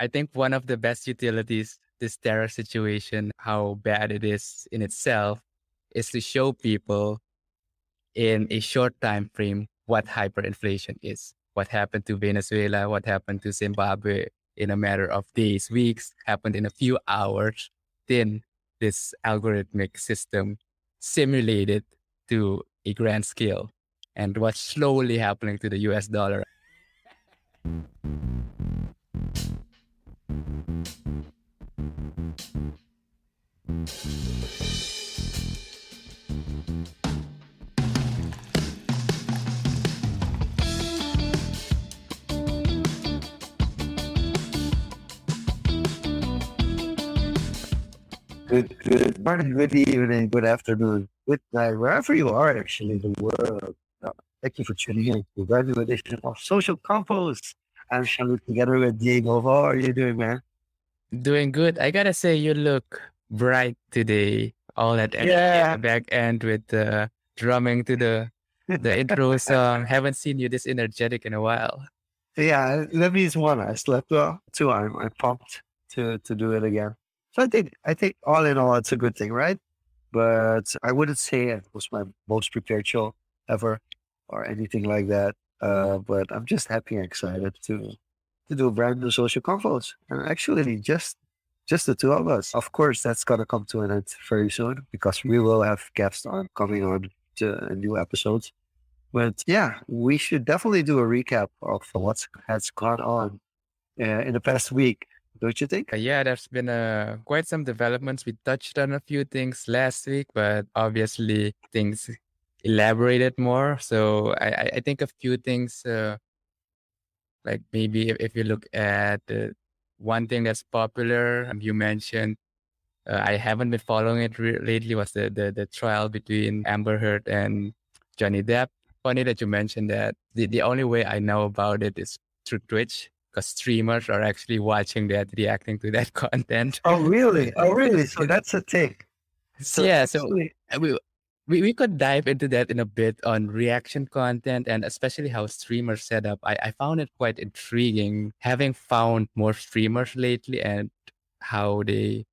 I think one of the best utilities this Terra situation, how bad it is in itself, is to show people in a short time frame what hyperinflation is. What happened to Venezuela, what happened to Zimbabwe in a matter of days, weeks, happened in a few hours. Then this algorithmic system simulated to a grand scale and what's slowly happening to the US dollar. Good, good morning, good evening, good afternoon, good night, wherever you are actually in the world. Thank you for tuning in to brand new edition of Social Confoes. I'm Jean-Luc together with Diego. How are you doing, man? Doing good. I gotta say, you look bright today. All that energy Yeah. at the back end with the drumming to the the intro song. Haven't seen you this energetic in a while. Yeah, let that means one, I slept well. Two, I'm, I'm pumped to, to do it again. So I think, I think all in all, it's a good thing, right? But I wouldn't say it was my most prepared show ever or anything like that. Uh, but I'm just happy and excited to to do a brand new Social Confoes. And actually, just just the two of us. Of course, that's gonna come to an end very soon because we will have guests on coming on to new episodes. But yeah, we should definitely do a recap of what has gone on uh, in the past week, don't you think? Uh, yeah, there's been uh, quite some developments. We touched on a few things last week, but obviously things elaborated more. So I, I- think a few things, uh, like maybe if, if you look at uh, one thing that's popular, um, you mentioned, uh, I haven't been following it re- lately, was the, the, the trial between Amber Heard and Johnny Depp. Funny that you mentioned that. The, the only way I know about it is through Twitch because streamers are actually watching that, reacting to that content. Oh, really? Oh, really? So that's a thing. So yeah, so we, we we could dive into that in a bit on reaction content and especially how streamers set up. I, I found it quite intriguing having found more streamers lately and how they,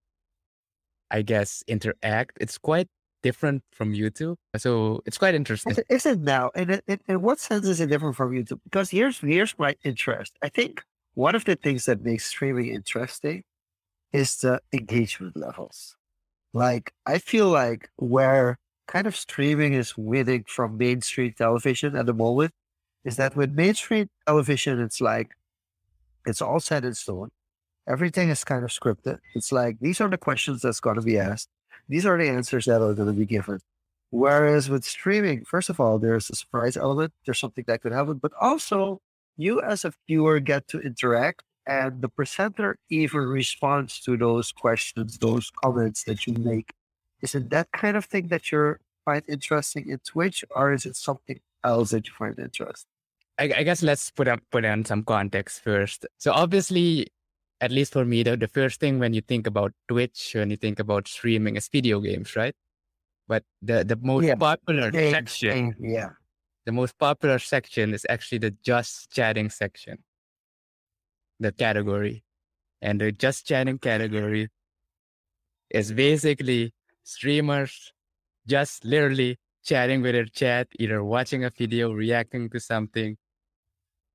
I guess, interact. It's quite different from YouTube, so it's quite interesting. Is it, now? And in, in, in what sense is it different from YouTube? Because here's here's my interest. I think one of the things that makes streaming interesting is the engagement levels. Like I feel like where kind of streaming is winning from mainstream television at the moment is that with mainstream television, it's like it's all set in stone. Everything is kind of scripted. It's like these are the questions that's going to be asked. These are the answers that are going to be given. Whereas with streaming, first of all, there's a surprise element. There's something that could happen, but also you as a viewer get to interact and the presenter even responds to those questions, those comments that you make. Is it that kind of thing that you find interesting in Twitch or is it something else that you find interesting? I, I guess let's put up put on some context first. So obviously, at least for me, the, the first thing when you think about Twitch, when you think about streaming, is video games, right? But the the most Yeah, popular Game- section, game, yeah. the most popular section is actually the just chatting section, the category, and the just chatting category is basically streamers just literally chatting with their chat, either watching a video, reacting to something,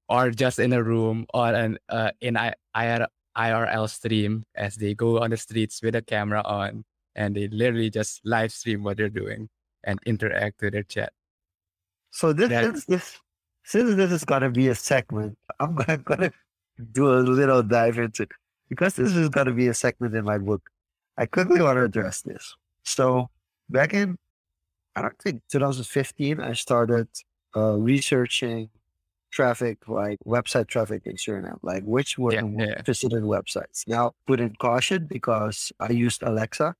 or just in a room or an uh, in I- IR- IRL stream as they go on the streets with a camera on and they literally just live stream what they're doing and interact with their chat. So this, That- this, since this is gonna be a segment, I'm gonna, gonna do a little dive into because this is gonna be a segment in my book. I quickly want to address this. So back in I don't think 2015, I started uh, researching traffic, like website traffic in Suriname, like which were Yeah, the yeah. visited websites. Now, put in caution because I used Alexa,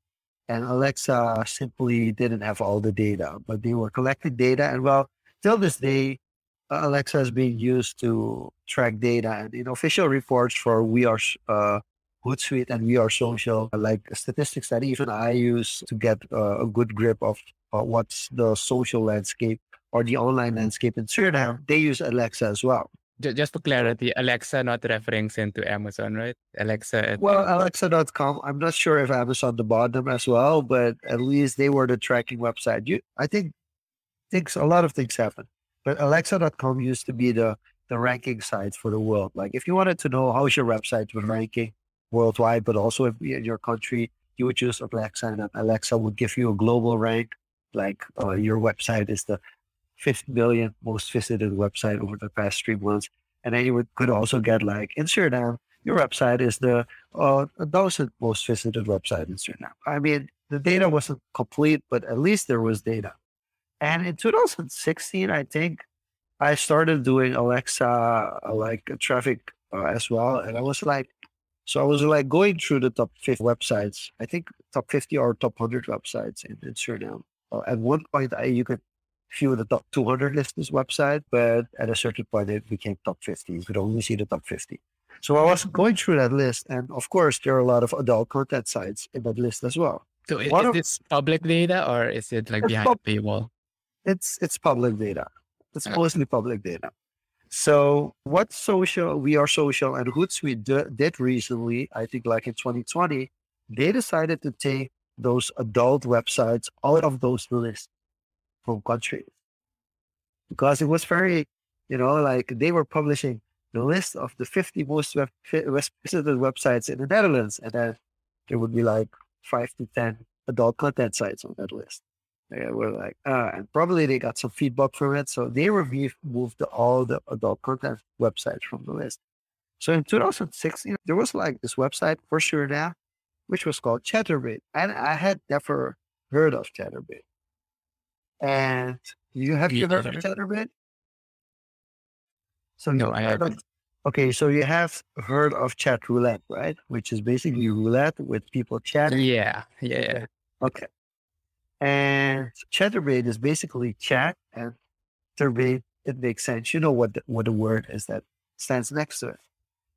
and Alexa simply didn't have all the data, but they were collecting data. And well, till this day, Alexa is being used to track data and in official reports for We Are uh, Hootsuite and We Are Social, like statistics that even I use to get uh, a good grip of uh, what's the social landscape or the online landscape in Suriname, they use Alexa as well. just for clarity, Alexa not referencing to Amazon, right? Alexa. Well, Alexa.com. I'm not sure if Amazon bought them as well, but at least they were the tracking website. You, I think, things a lot of things happen. But Alexa.com used to be the the ranking sites for the world. Like if you wanted to know how's your website ranking worldwide, but also if in your country, you would use Alexa, and Alexa would give you a global rank. Like uh, your website is the 50 million most visited website over the past three months. And then you would, could also get like in Suriname, your website is the uh, thousand most visited website in Suriname. I mean, the data wasn't complete, but at least there was data. And in 2016, I think I started doing Alexa uh, like traffic uh, as well. And I was like, so I was like going through the top 50 websites, I think top 50 or top 100 websites in, in Suriname. Uh, at one point, I, you could view the top 200 list this website, but at a certain point it became top 50. You could only see the top 50. So I was going through that list, and of course there are a lot of adult content sites in that list as well. So is, is of, this public data or is it like behind pub- the paywall? It's it's public data. It's okay. mostly public data. So what social we are social and Hootsuite d- did recently, I think like in 2020, they decided to take those adult websites out of those lists from countries because it was very, you know, like they were publishing the list of the 50 most web, visited websites in the Netherlands, and then there would be like five to 10 adult content sites on that list. They were like, uh, and probably they got some feedback from it. So they removed all the adult content websites from the list. So in 2016, there was like this website for sure now, which was called Chaturbate. And I had never heard of Chaturbate. And you have you heard of Chaturbate? So no, I haven't. Okay, so you have heard of chat roulette, right? Which is basically roulette with people chatting. Yeah, yeah. Okay. And Chaturbate is basically chat and turbate. It makes sense. You know what the, what the word is that stands next to it.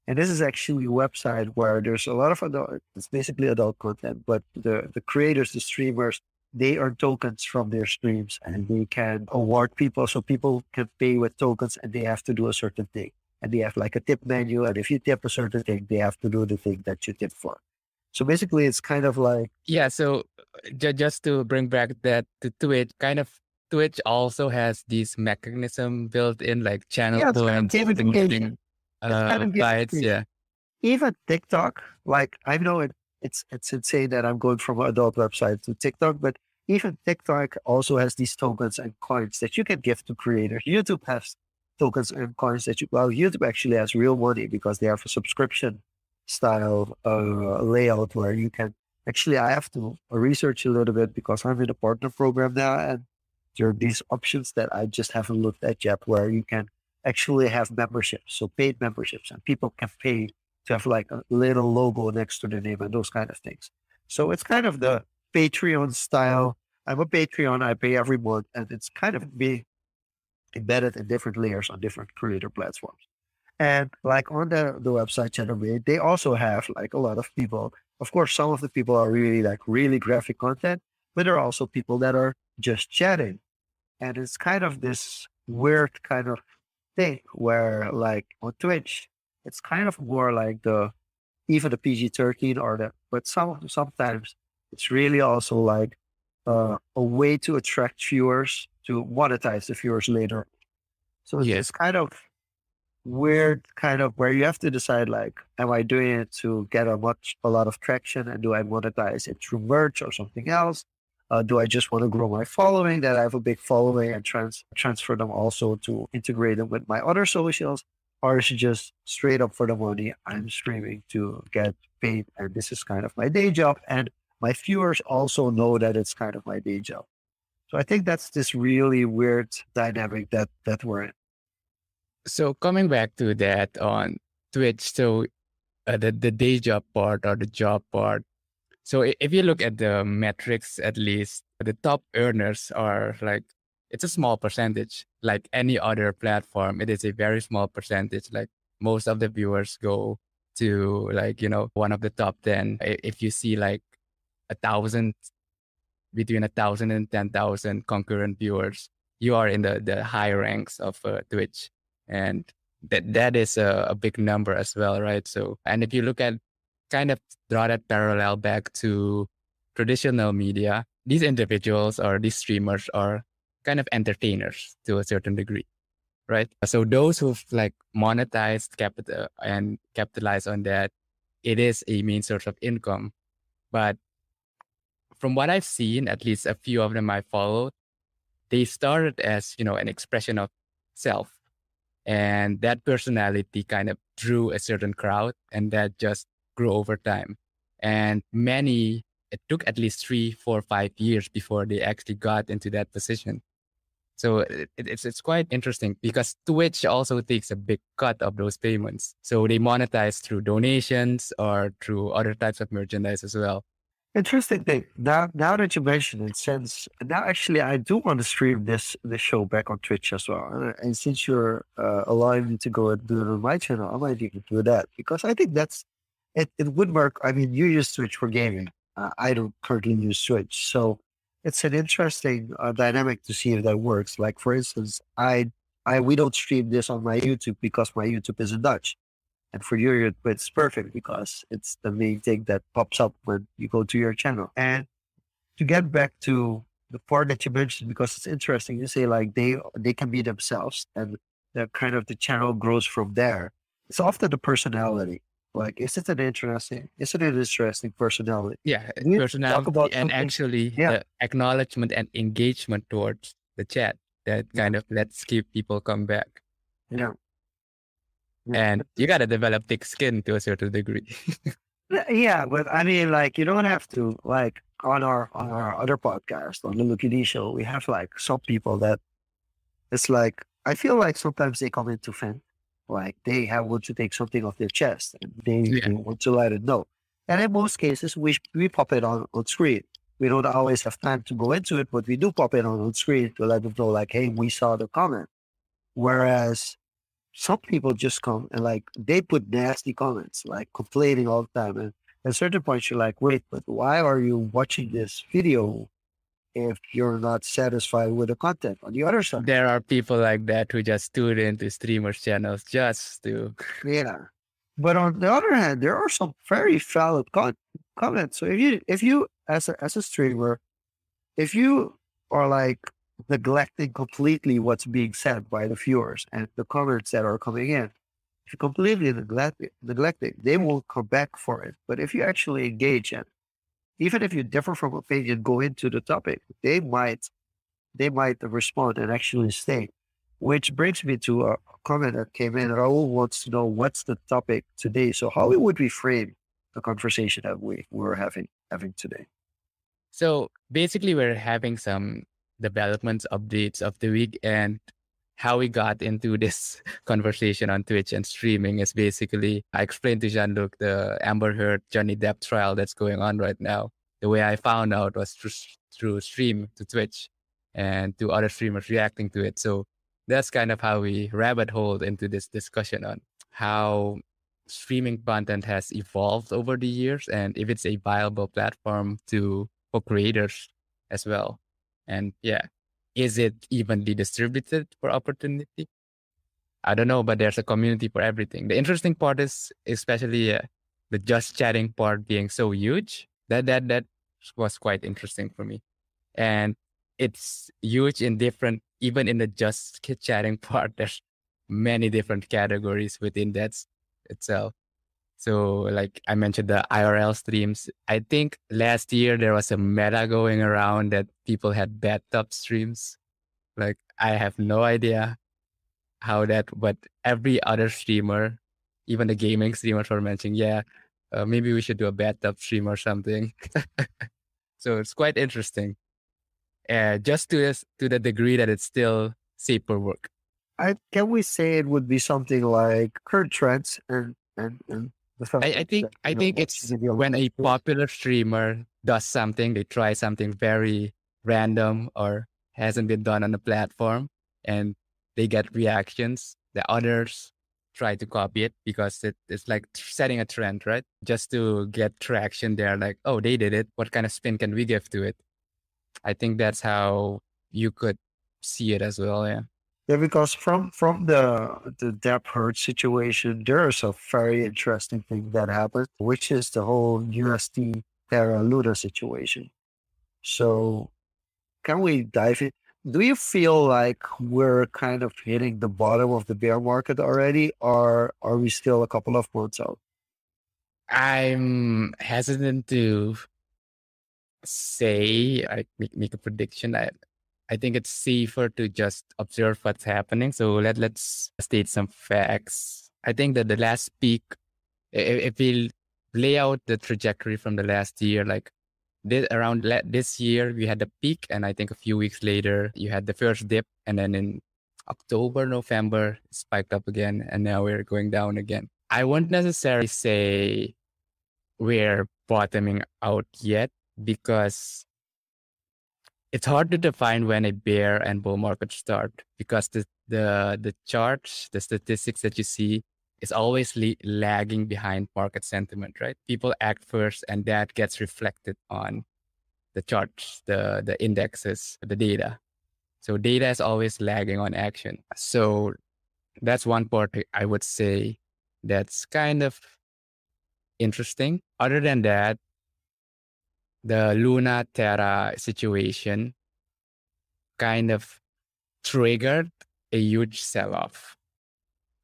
And this is actually a website where there's a lot of adult. It's basically adult content, but the the creators, the streamers, they earn tokens from their streams and they can award people. So people can pay with tokens and they have to do a certain thing. And they have like a tip menu. And if you tip a certain thing, they have to do the thing that you tip for. So basically, it's kind of like. Yeah. So just to bring back that to Twitch, kind of Twitch also has this mechanism built in, like channel yeah, gamification. Uh, sites. Yeah. Even TikTok, like I know it it's it's insane that I'm going from an adult website to TikTok, but even TikTok also has these tokens and coins that you can give to creators. YouTube has tokens and coins that you well, YouTube actually has real money because they have a subscription style uh, layout where you can actually I have to research a little bit because I'm in a partner program now and there are these options that I just haven't looked at yet where you can actually have memberships, so paid memberships, and people can pay to have like a little logo next to the name and those kind of things. So it's kind of the Patreon style. I'm a Patreon, I pay every month, and it's kind of be embedded in different layers on different creator platforms. And like on the, the website Chaturbate, they also have like a lot of people. Of course, some of the people are really like really graphic content, but there are also people that are just chatting. And it's kind of this weird kind of thing where like on Twitch, it's kind of more like the even the PG thirteen or the but some sometimes it's really also like uh, a way to attract viewers to monetize the viewers later. So it's kind of weird kind of where you have to decide like, am I doing it to get a much a lot of traction and do I monetize it through merch or something else? Uh, do I just want to grow my following that I have a big following and trans- transfer them also to integrate them with my other socials? or is it just straight up for the money? I'm streaming to get paid, and this is kind of my day job. And my viewers also know that it's kind of my day job. So I think that's this really weird dynamic that that we're in. So coming back to that on Twitch, so uh, the the day job part or the job part. So if you look at the metrics, at least the top earners are like it's a small percentage. Like any other platform, it is a very small percentage. Like most of the viewers go to like, you know, one of the top 10. If you see like a thousand, between a thousand and ten thousand and concurrent viewers, you are in the, the high ranks of uh, Twitch. And that that is a, a big number as well, right? So, and if you look at kind of draw that parallel back to traditional media, these individuals or these streamers are kind of entertainers to a certain degree, right? So those who've like monetized capital uh, and capitalized on that, it is a main source of income. But from what I've seen, at least a few of them I followed, they started as, you know, an expression of self. And that personality kind of drew a certain crowd and that just grew over time. And many, it took at least three, four, five years before they actually got into that position. So it, it's it's quite interesting because Twitch also takes a big cut of those payments. So they monetize through donations or through other types of merchandise as well. Interesting thing. Now, now that you mention it, since now actually I do want to stream this this show back on Twitch as well, and since you're uh, allowing me to go and do it on my channel, I might even do that because I think that's it. It would work. I mean, you use Twitch for gaming. Uh, I don't currently use Twitch, so it's an interesting uh, dynamic to see if that works. Like for instance, I I we don't stream this on my YouTube because my YouTube is in Dutch. And for you, it's perfect because it's the main thing that pops up when you go to your channel. And to get back to the part that you mentioned, because it's interesting, you say like they they can be themselves, and the kind of the channel grows from there. It's often the personality. Like, is it an interesting? Is it an interesting personality? Yeah, personality, and something? actually yeah. the acknowledgement and engagement towards the chat that kind of lets keep people come back. Yeah and you got to develop thick skin to a certain degree. yeah, but I mean, like, you don't have to like on our on our other podcast on the Lucky D show. We have like some people that it's like I feel like sometimes they come into fan, like they have want to take something off their chest and they, yeah. they want to let it know. And in most cases, we we pop it on on screen. We don't always have time to go into it, but we do pop it on, on screen to let them know, like, hey, we saw the comment. Whereas some people just come and like they put nasty comments, like complaining all the time. And at certain points, you're like, wait, but why are you watching this video if you're not satisfied with the content? On the other side, there are people like that who just tune into streamers' channels just to. Yeah. But on the other hand, there are some very valid con- comments. So if you, if you, as a, as a streamer, if you are like neglecting completely what's being said by the viewers and the comments that are coming in. If you completely neglect it, neglect it, they will come back for it. But if you actually engage and even if you differ from opinion, go into the topic, they might they might respond and actually stay. Which brings me to a comment that came in. Raul wants to know what's the topic today. So how would we frame the conversation that we were having having today? So basically, we're having some developments, updates of the week, and how we got into this conversation on Twitch and streaming is basically I explained to Jean Luc the Amber Heard Johnny Depp trial that's going on right now. The way I found out was through, through stream to Twitch and to other streamers reacting to it. So that's kind of how we rabbit holed into this discussion on how streaming content has evolved over the years and if it's a viable platform to for creators as well. And yeah, is it evenly distributed for opportunity? I don't know, but there's a community for everything. The interesting part is, especially uh, the just chatting part being so huge. That that that was quite interesting for me, and it's huge in different. Even in the just chatting part, there's many different categories within that itself. So, like I mentioned, the IRL streams. I think last year there was a meta going around that people had bathtub streams. Like, I have no idea how that, but every other streamer, even the gaming streamers were mentioning, yeah, uh, maybe we should do a bathtub stream or something. so it's quite interesting. Uh, just to this, to the degree that it's still safe for work. I can we say it would be something like current trends and and, and I, I, think that, I know, think it's when a popular streamer does something, they try something very random or hasn't been done on the platform, and they get reactions. The others try to copy it because it, it's like setting a trend, right? Just to get traction. They're like, oh, they did it. What kind of spin can we give to it? I think that's how you could see it as well. Yeah. Yeah, because from from the the Depp Heard situation, there is a very interesting thing that happened, which is the whole USD Terra Luna situation. So can we dive in? Do you feel like we're kind of hitting the bottom of the bear market already, or are we still a couple of months out? I'm hesitant to say, I make, make a prediction. I, I think it's safer to just observe what's happening. So let, let's state some facts. I think that the last peak, if we lay out the trajectory from the last year, like this, around this year, we had the peak. And I think a few weeks later, you had the first dip. And then in October, November, spiked up again. And now we're going down again. I won't necessarily say we're bottoming out yet because it's hard to define when a bear and bull market start because the the the charts, the statistics that you see is always le- lagging behind market sentiment, right? People act first, and that gets reflected on the charts, the the indexes, the data. So data is always lagging on action. So that's one part I would say that's kind of interesting. Other than that, the Luna Terra situation kind of triggered a huge sell off,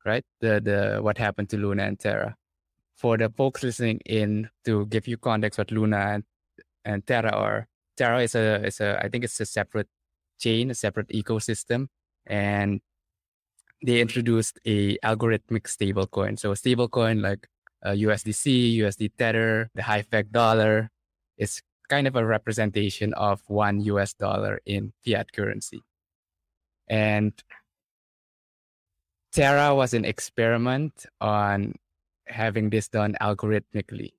right? The, the, what happened to Luna and Terra. For the folks listening in, to give you context what Luna and, and Terra are, Terra is a, is a, I think it's a separate chain, a separate ecosystem. And they introduced a algorithmic stablecoin. So a stablecoin like uh, USDC, USD Tether, the Hive-backed dollar is kind of a representation of one US dollar in fiat currency. And Terra was an experiment on having this done algorithmically.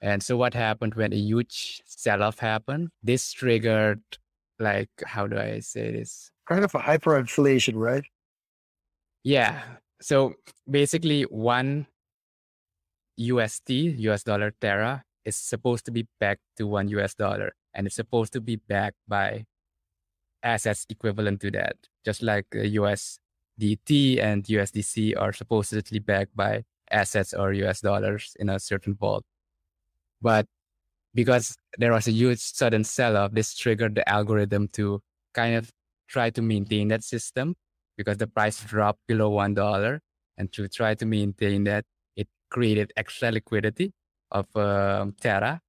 And so what happened when a huge sell-off happened? This triggered like how do I say this? Kind of a hyperinflation, right? Yeah. So basically one USD, US dollar Terra, is supposed to be backed to one US dollar and it's supposed to be backed by assets equivalent to that, just like uh, USDT and USDC are supposedly backed by assets or US dollars in a certain vault. But because there was a huge sudden sell off, this triggered the algorithm to kind of try to maintain that system because the price dropped below $1. And to try to maintain that, it created extra liquidity of um, Terra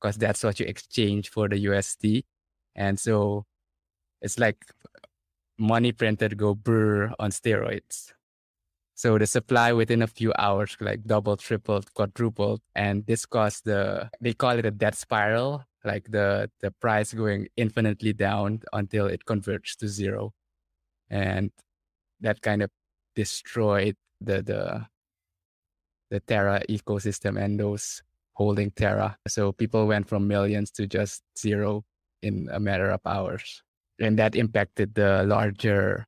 because that's what you exchange for the USD. And so it's like money printed go brr on steroids. So the supply within a few hours like double, tripled, quadrupled, and this caused the they call it a death spiral, like the the price going infinitely down until it converges to zero, and that kind of destroyed the the the Terra ecosystem and those holding Terra. So people went from millions to just zero in a matter of hours. And that impacted the larger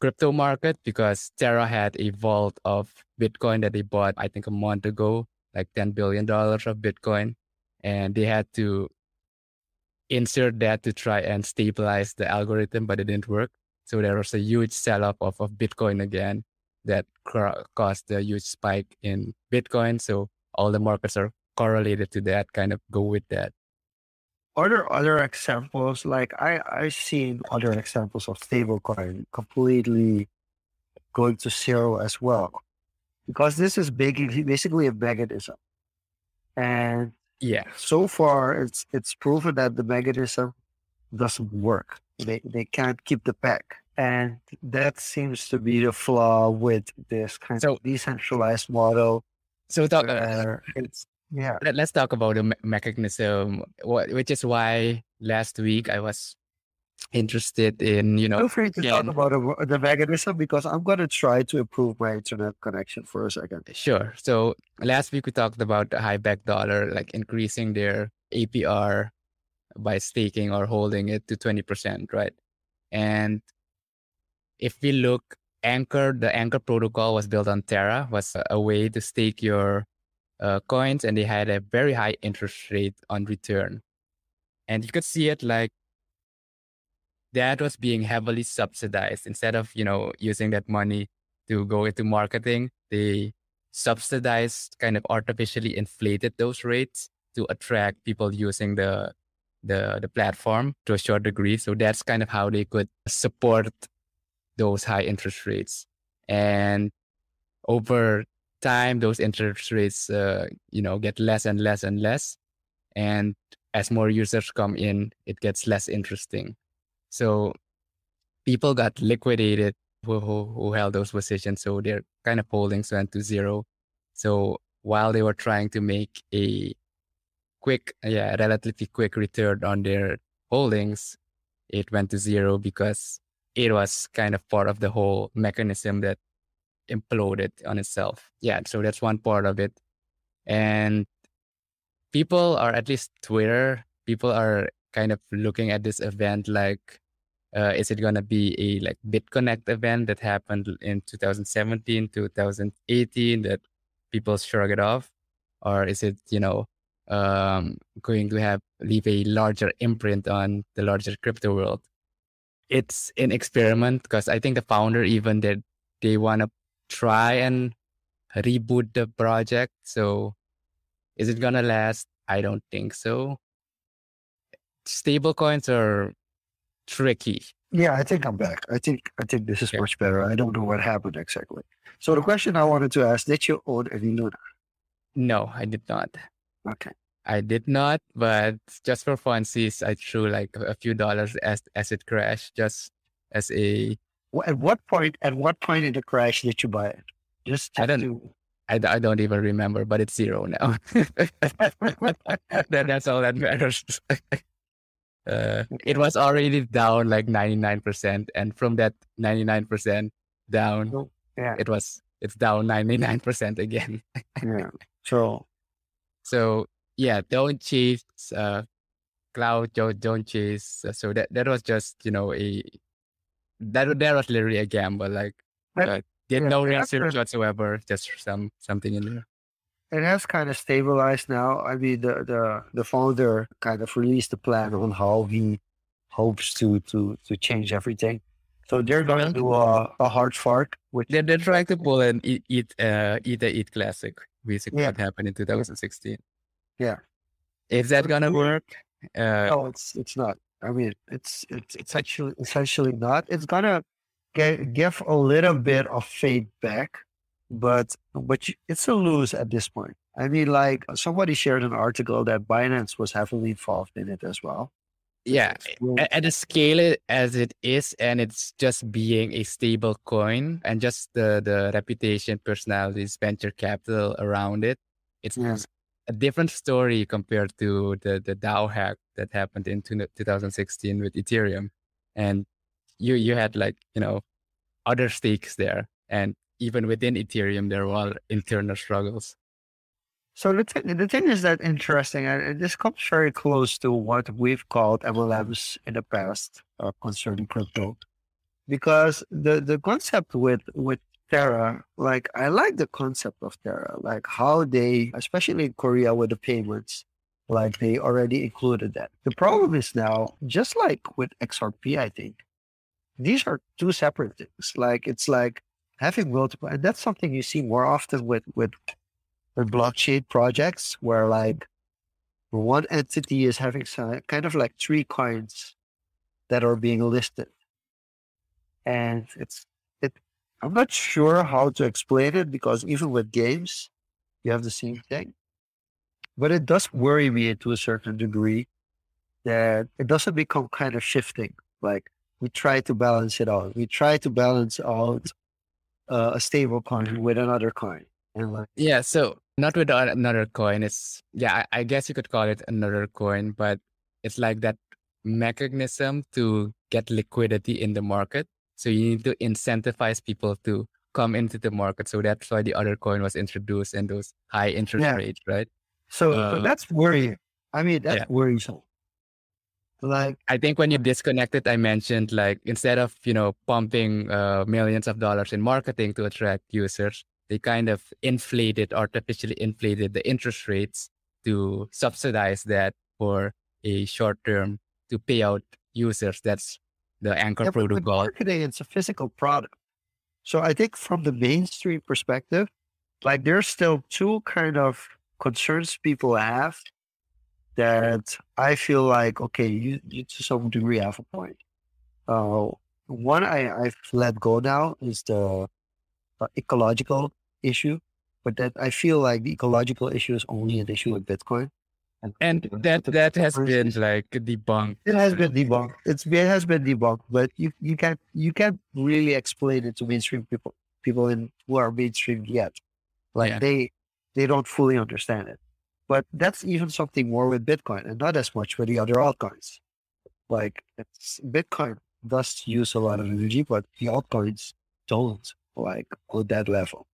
crypto market because Terra had a vault of Bitcoin that they bought, I think, a month ago, like $10 billion of Bitcoin. And they had to insert that to try and stabilize the algorithm, but it didn't work. So there was a huge sell off of, of Bitcoin again that caused a huge spike in Bitcoin. So all the markets are correlated to that, kind of go with that. Are there other examples? Like I, I've seen other examples of stablecoin completely going to zero as well. Because this is big, basically a mechanism. And yeah, so far it's it's proven that the mechanism doesn't work. They they can't keep the peg. And that seems to be the flaw with this kind so, of decentralized model. So talk, uh, it's yeah. Let, us talk about the me- mechanism, which is why last week I was interested in you know. Feel free to again, talk about the mechanism because I'm going to try to improve my internet connection for a second. Sure. So last week we talked about the Hive-backed dollar, like increasing their APR by staking or holding it to twenty percent, right? And if we look, Anchor, the Anchor protocol was built on Terra, was a way to stake your uh, coins, and they had a very high interest rate on return. And you could see it like that was being heavily subsidized. Instead of, you know, using that money to go into marketing, they subsidized, kind of artificially inflated those rates to attract people using the the the platform to a short degree. So that's kind of how they could support those high interest rates. And over time, those interest rates, uh, you know, get less and less and less. And as more users come in, it gets less interesting. So people got liquidated who, who, who held those positions. So their kind of holdings went to zero. So while they were trying to make a quick, yeah, relatively quick return on their holdings, it went to zero because it was kind of part of the whole mechanism that imploded on itself. Yeah, so that's one part of it. And people are at least Twitter, people are kind of looking at this event like uh, is it going to be a like BitConnect event that happened in 2017, 2018 that people shrug it off? Or is it, you know, um, going to have leave a larger imprint on the larger crypto world? It's an experiment because I think the founder even did they want to try and reboot the project. So is it gonna last? I don't think so. Stable coins are tricky. Yeah, I think I'm back. I think I think this is yeah. much better. I don't know what happened exactly. So the question I wanted to ask: Did you own any Luna? No, I did not. Okay. I did not, but just for funsies, I threw like a few dollars as as it crashed, just as a. At what point? At what point in the crash did you buy it? Just I don't. To... I, I don't even remember, but it's zero now. that, that's all that matters. Uh, it was already down like 99%. And from that 99% down, oh, yeah. it was, it's down 99% again. yeah. So, so yeah, don't chase, uh, cloud, don't, don't chase. Uh, so that, that was just, you know, a, that, that was literally a gamble. Like, uh, did yeah, no research whatsoever, just some, something in there it has kind of stabilized now. I mean, the the the founder kind of released a plan on how he hopes to to to change everything. So they're going to do a, a hard fork. Which they're, they're trying to pull an eat eat uh, eat a ETH classic, basically yeah. what happened in 2016. Yeah, is that gonna work? Uh, no, it's it's not. I mean, it's it's it's actually essentially not. It's gonna get, give a little bit of feedback but but it's a lose at this point. I mean, like somebody shared an article that Binance was heavily involved in it as well. Yeah, at the scale as it is, and it's just being a stable coin, and just the the reputation, personalities, venture capital around it. It's yeah. A different story compared to the the DAO hack that happened in 2016 with Ethereum, and you you had like you know other stakes there, and even within Ethereum, there were internal struggles. So the, th- the thing is that interesting, and this comes very close to what we've called MLMs in the past uh, concerning crypto, because the the concept with with Terra, like I like the concept of Terra, like how they, especially in Korea with the payments, like they already included that. The problem is now, just like with XRP, I think these are two separate things. Like it's like having multiple, and that's something you see more often with with, with blockchain projects, where like one entity is having some, kind of like three coins that are being listed, and it's it. I'm not sure how to explain it because even with games, you have the same thing. But it does worry me to a certain degree that it doesn't become kind of shifting. Like we try to balance it out. We try to balance out uh, a stable coin with another coin. And like, yeah, so not with another coin. It's yeah, I, I guess you could call it another coin, but it's like that mechanism to get liquidity in the market. So you need to incentivize people to come into the market. So that's why the other coin was introduced and those high interest yeah. rates, right? So, uh, so that's worrying. I mean, that's yeah. worrisome. Like I think when you disconnected, I mentioned like instead of you know pumping uh, millions of dollars in marketing to attract users, they kind of inflated, artificially inflated the interest rates to subsidize that for a short term to pay out users. That's the anchor Yeah, protocol. marketing, it's a physical product. So I think from the mainstream perspective, like there's still two kind of concerns people have that I feel like, okay, you, you to some degree have a point. Uh, one I, I've let go now is the uh, ecological issue, but that I feel like the ecological issue is only an issue with Bitcoin. And that that has been like debunked. it has been debunked. It's it has been debunked, but you you can't you can't really explain it to mainstream people people in who are mainstream yet. Like Yeah. they they don't fully understand it. But that's even something more with Bitcoin and not as much with the other altcoins. Like it's Bitcoin does use a lot of energy, but the altcoins don't like on that level.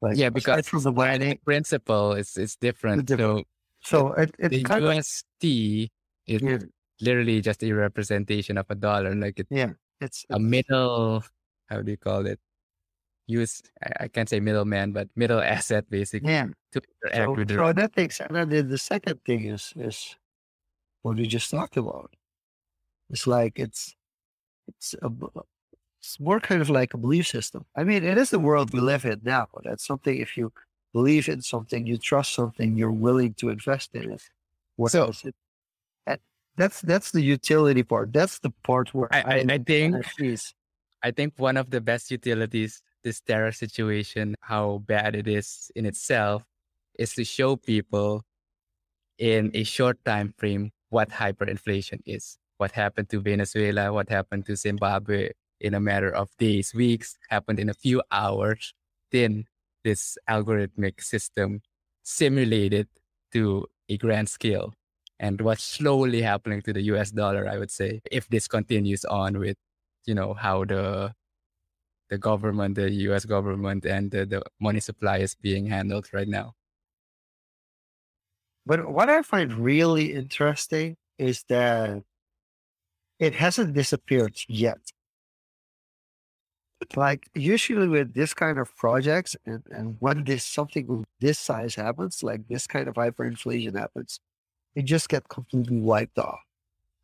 Like Yeah, because from the mining, principle is is different. different. So so it, it the kind of USD is yeah, literally just a representation of a dollar. Like it's yeah, it's a middle. How do you call it? Use I, can't say middleman, but middle asset basically yeah. to interact So, with the so that takes, the second thing is is what we just talked about. It's like it's it's a it's more kind of like a belief system. I mean, it is the world we live in now. But that's something. If you believe in something, you trust something, you're willing to invest in it. What So- else it- and that's that's the utility part. That's the part where I, I, I think NFTs. I think one of the best utilities this Terra situation, how bad it is in itself, is to show people in a short time frame what hyperinflation is. What happened to Venezuela, what happened to Zimbabwe in a matter of days, weeks, happened in a few hours. Then this algorithmic system simulated to a grand scale. And what's slowly happening to the US dollar, I would say, if this continues on with you know how the the government, the U.S. government, and the, the money supply is being handled right now. But what I find really interesting is that it hasn't disappeared yet. Like usually with this kind of projects and, and when this something of this size happens, like this kind of hyperinflation happens, it just gets completely wiped off.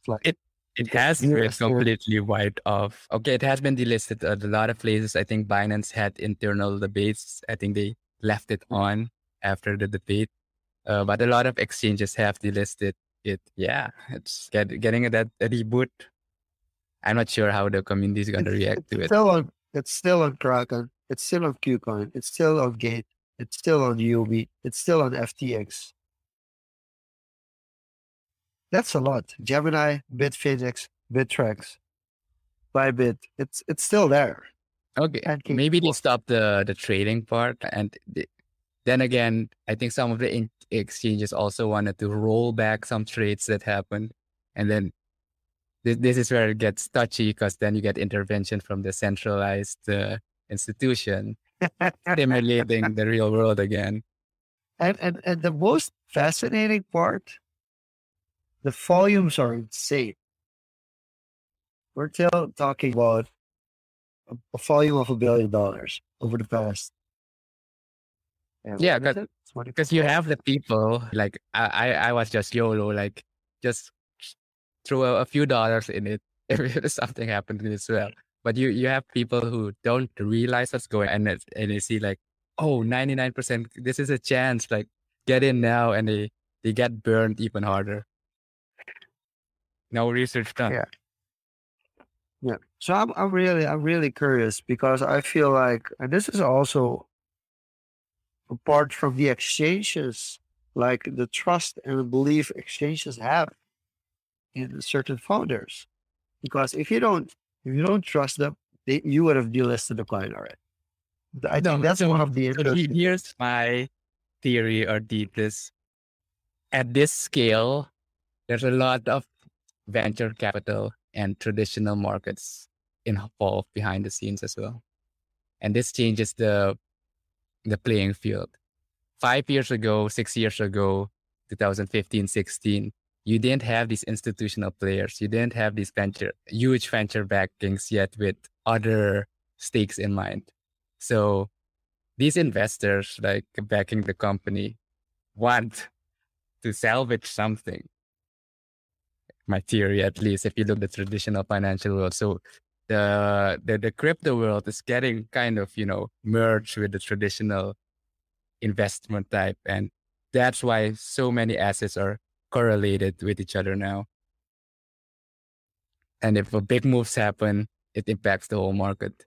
It's like It- It has been completely wiped off. Okay, it has been delisted at a lot of places. I think Binance had internal debates. I think they left it on after the debate. Uh, but a lot of exchanges have delisted it. Yeah, it's get, getting that a reboot. I'm not sure how the community is going to react to it. on it's still on Kraken, it's still on KuCoin, it's still on Gate, it's still on UB, it's still on FTX. That's a lot. Gemini, Bitfinex, Bittrex, Bybit, it's it's still there. Okay, maybe they stopped the the trading part, and th- then again, I think some of the in- exchanges also wanted to roll back some trades that happened, and then this, this is where it gets touchy because then you get intervention from the centralized uh, institution, stimulating the real world again. And and and the most fascinating part, the volumes are insane. We're still talking about a, a volume of a billion dollars over the past. Yeah, what is that- it? 20 because you have the people like I I was just YOLO like just throw a, a few dollars in it if something happened as well. But you you have people who don't realize what's going and it's, and they see like oh 99% this is a chance like get in now and they they get burned even harder. No research done. Yeah. Yeah. So I'm I'm really I'm really curious because I feel like and this is also apart from the exchanges, like the trust and belief exchanges have in certain founders. Because if you don't if you don't trust them, they, you would have delisted the client already. I No, think that's so- one of the So here's my theory or thesis. At this scale, there's a lot of venture capital and traditional markets involved behind the scenes as well. And this changes the the playing field. Five years ago, six years ago, 2015, 16, you didn't have these institutional players. You didn't have these venture, huge venture backings yet with other stakes in mind. So these investors, like backing the company, want to salvage something. my theory at least, if you look at the traditional financial world. So the, the the crypto world is getting kind of, you know, merged with the traditional investment type. And that's why so many assets are correlated with each other now. And if a big moves happen, it impacts the whole market,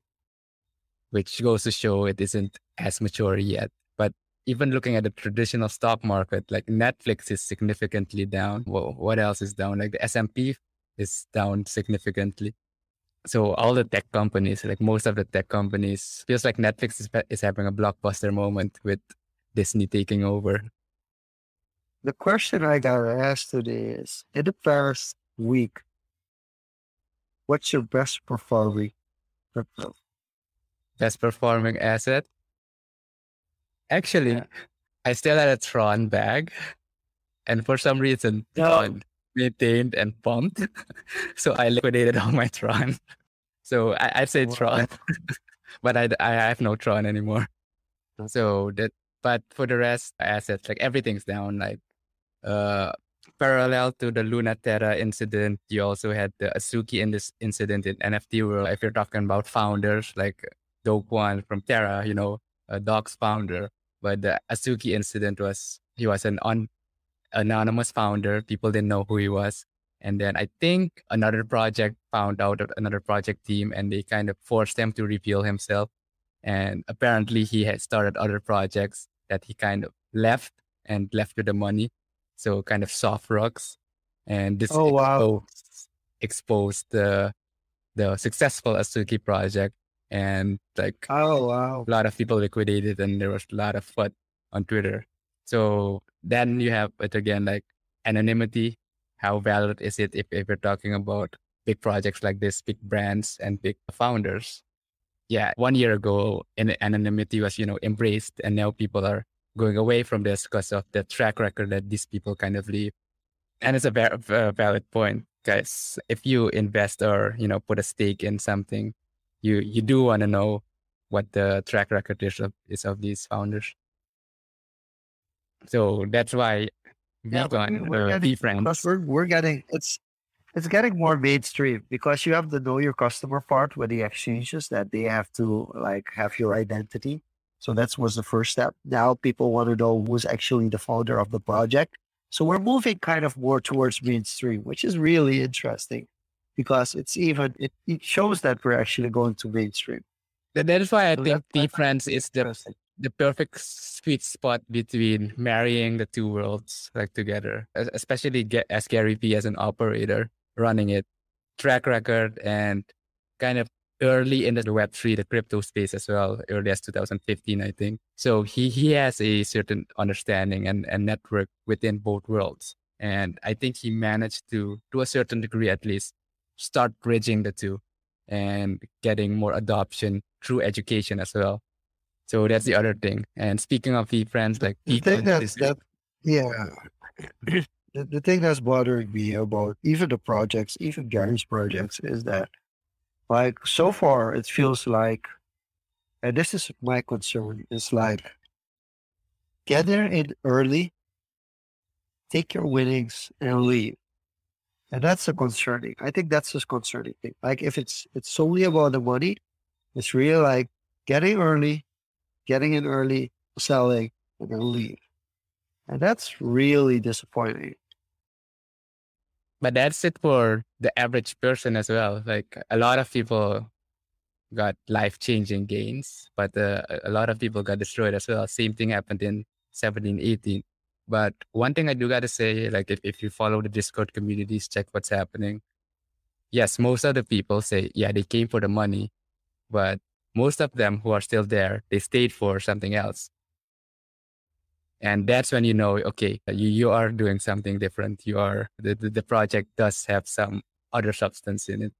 which goes to show it isn't as mature yet. But even looking at the traditional stock market, like Netflix is significantly down. Well, what else is down? Like the S&P is down significantly. So all the tech companies, like most of the tech companies, feels like Netflix is, is having a blockbuster moment with Disney taking over. The question I got asked today is, in the past week, what's your best performing crypto? Best performing asset? Actually, yeah. I still had a Tron bag. And for some reason, no. Tron maintained and pumped. so I liquidated all my Tron. So I, would say wow. Tron, but I, I have no Tron anymore. So that, but for the rest, assets, like everything's down. Like, uh, parallel to the Luna Terra incident, you also had the Azuki in this incident in NFT world. If you're talking about founders like Do Kwon from Terra, you know, a Docs founder, but the Azuki incident was he was an un, anonymous founder. People didn't know who he was. And then I think another project found out another project team and they kind of forced him to reveal himself. And apparently he had started other projects that he kind of left and left with the money. So kind of soft rugs. And this oh, wow. exposed, the the successful Azuki project. And like oh wow. a lot of people liquidated and there was a lot of FUD on Twitter. So then you have it again like anonymity. How valid is it if, if you're talking about big projects like this, big brands and big founders? Yeah, one year ago, anonymity was, you know, embraced and now people are going away from this because of the track record that these people kind of leave. And it's a very, very valid point, guys. If you invest or you know put a stake in something, you you do want to know what the track record is of, is of these founders. So that's why yeah, we're, uh, friends. We're, we're getting it's it's getting more mainstream because you have the know your customer part with the exchanges that they have to like have your identity so that was the first step. Now people want to know who's actually the founder of the project. So we're moving kind of more towards mainstream, which is really interesting because it's even, it, it shows that we're actually going to mainstream. That is why I so think VeeFriends is the, the perfect sweet spot between marrying the two worlds like together, especially get, as Gary Vee as an operator running it, track record and kind of early in the Web3, the crypto space as well, early as 2015, I think. So he, he has a certain understanding and, and network within both worlds. And I think he managed to, to a certain degree at least, start bridging the two and getting more adoption through education as well. So that's the other thing. And speaking of VeeFriends, like the thing that, that yeah, the, the thing that's bothering me about even the projects, even Gary's projects, is that like so far, it feels like, and this is my concern, is like get there in early, take your winnings and leave. And that's a concerning. I think that's a concerning thing. Like if it's it's solely about the money, it's really like getting early, getting in early, selling, and then leave. And that's really disappointing but that's it for the average person as well. Like a lot of people got life changing gains, but uh, a lot of people got destroyed as well. Same thing happened in 17, 18. But one thing I do got to say, like if, if you follow the Discord communities, check what's happening. Yes, most of the people say, yeah, they came for the money, but most of them who are still there, they stayed for something else and that's when you know okay you, you are doing something different. You are the, the, the project does have some other substance in it.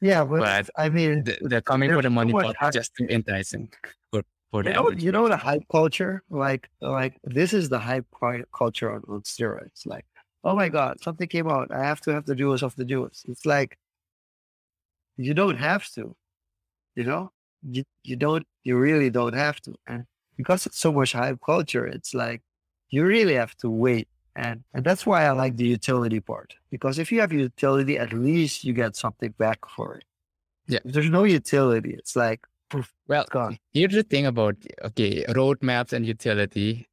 Yeah but, but i mean the, the coming for the money part just too enticing for for the you know, you know the hype culture? Like like this is the hype culture on, on steroids. Like oh my god something came out. I have to have the doers of the doers. It's like you don't have to you know? You, you don't you really don't have to. And because it's so much hype culture, it's like you really have to wait And, and that's why I like the utility part because if you have utility, at least you get something back for it. Yeah. If there's no utility, it's like, poof, Well, it's gone. here's the thing about okay roadmaps and utility.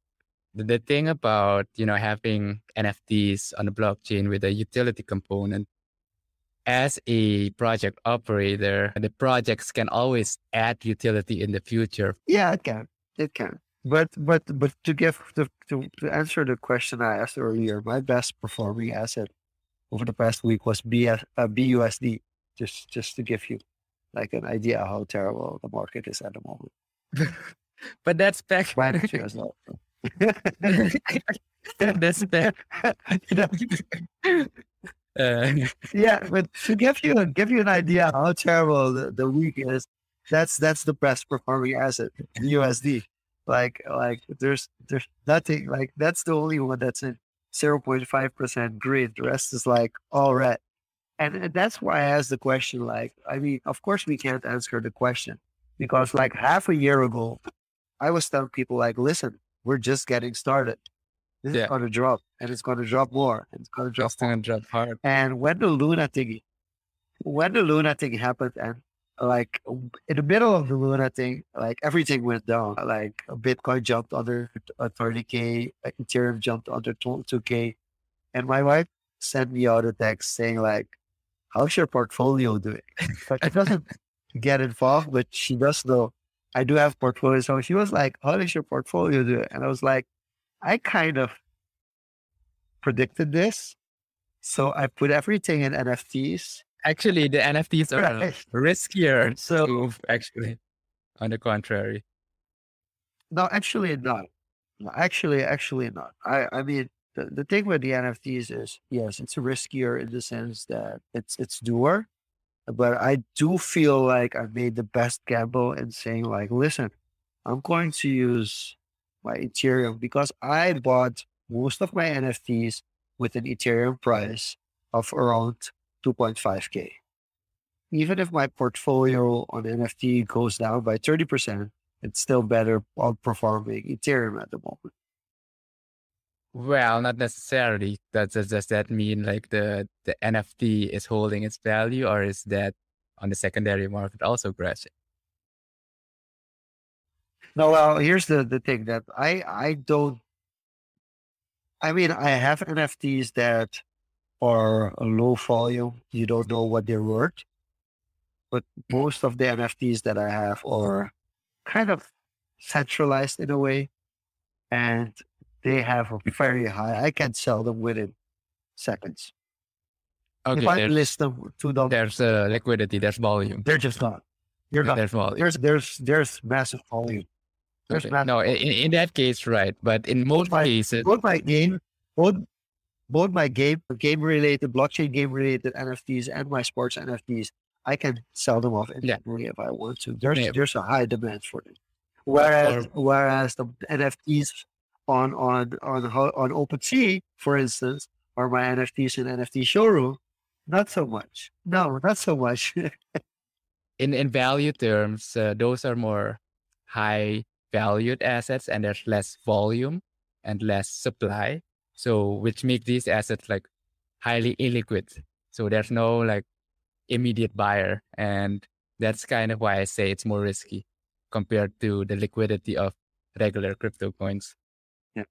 The, the thing about you know having NFTs on the blockchain with a utility component. As a project operator, the projects can always add utility in the future. Yeah, it can. It can. But but but to give to, to, to answer the question I asked earlier, my best performing asset over the past week was BS, uh, BUSD. Just just to give you like an idea how terrible the market is at the moment. But that's back. Binance US dollar. that's back. Uh, yeah, but to give you give you an idea how terrible the, the week is, that's that's the best performing asset, USD. Like like there's there's nothing like that's the only one that's in zero point five percent green. The rest is like all red. And, and that's why I asked the question. Like, I mean, of course we can't answer the question because like half a year ago, I was telling people like, listen, we're just getting started. This Yeah. is gonna drop and it's gonna drop more and it's drop just drop hard. and when the Luna thing, when the Luna thing happened, and like in the middle of the Luna thing, like everything went down. Like Bitcoin jumped under uh, 30k, like, Ethereum jumped under 22k, and my wife sent me out a text saying like, "How's your portfolio doing?" She doesn't get involved, but she does know. I do have portfolio, so she was like, "How does your portfolio do?" And I was like, "I kind of predicted this." So I put everything in NFTs. Actually, the NFTs are Right. riskier So- move. Actually, on the contrary. No, actually not. No, actually, actually not. I, I mean, the, the thing with the NFTs is, yes, it's riskier in the sense that it's it's newer, but I do feel like I made the best gamble in saying like, listen, I'm going to use my Ethereum because I bought most of my NFTs with an Ethereum price of around 2.5k. Even if my portfolio on NFT goes down by 30%, it's still better outperforming Ethereum at the moment. Well, not necessarily. Does, does does that mean like the the NFT is holding its value, or is that on the secondary market also crashing? No, well, here's the, the thing that I, I don't, I mean, I have NFTs that are a low volume. You don't know what they're worth. But most of the NFTs that I have are kind of centralized in a way. And they have a very high, I can sell them within seconds. Okay, if I there's, list them to them, there's uh, liquidity, there's volume, they're just gone. You're gone. there's volume. There's, there's, there's massive volume. There's Okay. massive No, in, in that case, right. But in most cases, both my game, both both my game game related, blockchain game related NFTs and my sports NFTs, I can sell them off Yeah. instantly if I want to. There's Yeah. there's a high demand for them. Whereas whereas the NFTs on on on on OpenSea, for instance, or my NFTs in NFT showroom, not so much. No, not so much. in in value terms, uh, those are more high valued assets, and there's less volume and less supply. So, which make these assets like highly illiquid. So there's no like immediate buyer, and that's kind of why I say it's more risky compared to the liquidity of regular crypto coins. Yeah.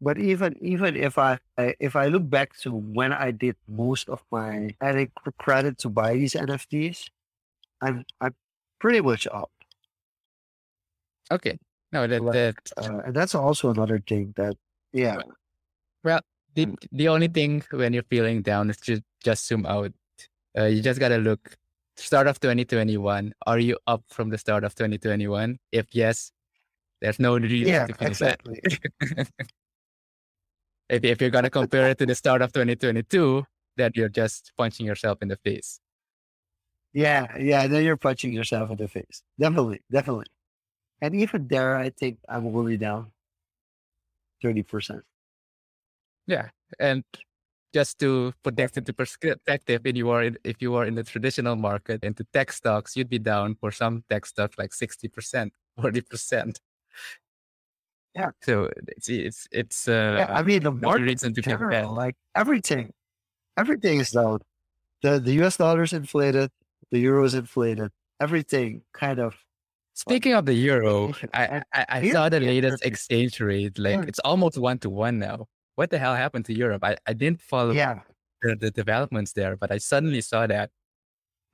But even even if I, I if I look back to when I did most of my adding credit to buy these NFTs, I'm I'm pretty much up. Okay, no, that Like, that Uh, and that's also another thing that yeah Well, the the only thing when you're feeling down is to just zoom out. Uh, you just gotta look. Start of 2021. Are you up from the start of 2021? If yes, there's no reason yeah to feel bad. If if you're gonna compare it to the start of 2022, then you're just punching yourself in the face. yeah yeah. Then you're punching yourself in the face. Definitely, definitely. And even there, I think I'm only down thirty percent. Yeah, and just to put that into perspective, if you are in, if you are in the traditional market into tech stocks, you'd be down for some tech stocks like 60%, 40%. Yeah. So it's it's it's uh Yeah, I mean the market reason to general, like everything, everything is down. The the US dollar's inflated, the euro is inflated, everything kind of Speaking of the euro, I I, I saw the latest exchange rate. Like it's almost one to one now. What the hell happened to Europe? I, I didn't follow yeah, the, the developments there, but I suddenly saw that.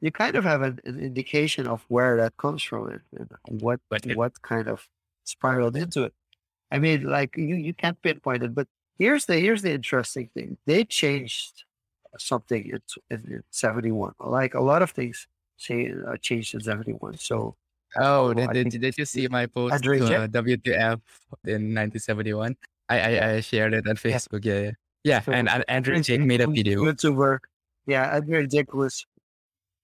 you kind of have an, an indication of where that comes from and, and what it, what kind of spiraled into it. I mean, like you, you can't pinpoint it, but here's the here's the interesting thing. They changed something in, in, in 71. Like a lot of things say uh, changed in 71. So oh, so did, did, did you see my post to uh, WTF in 1971? I, I, I shared it on. Facebook. Yeah, yeah. Yeah, and, So and Andrew Andrei Jikh made a video. YouTuber. Yeah, Andrei Jikh was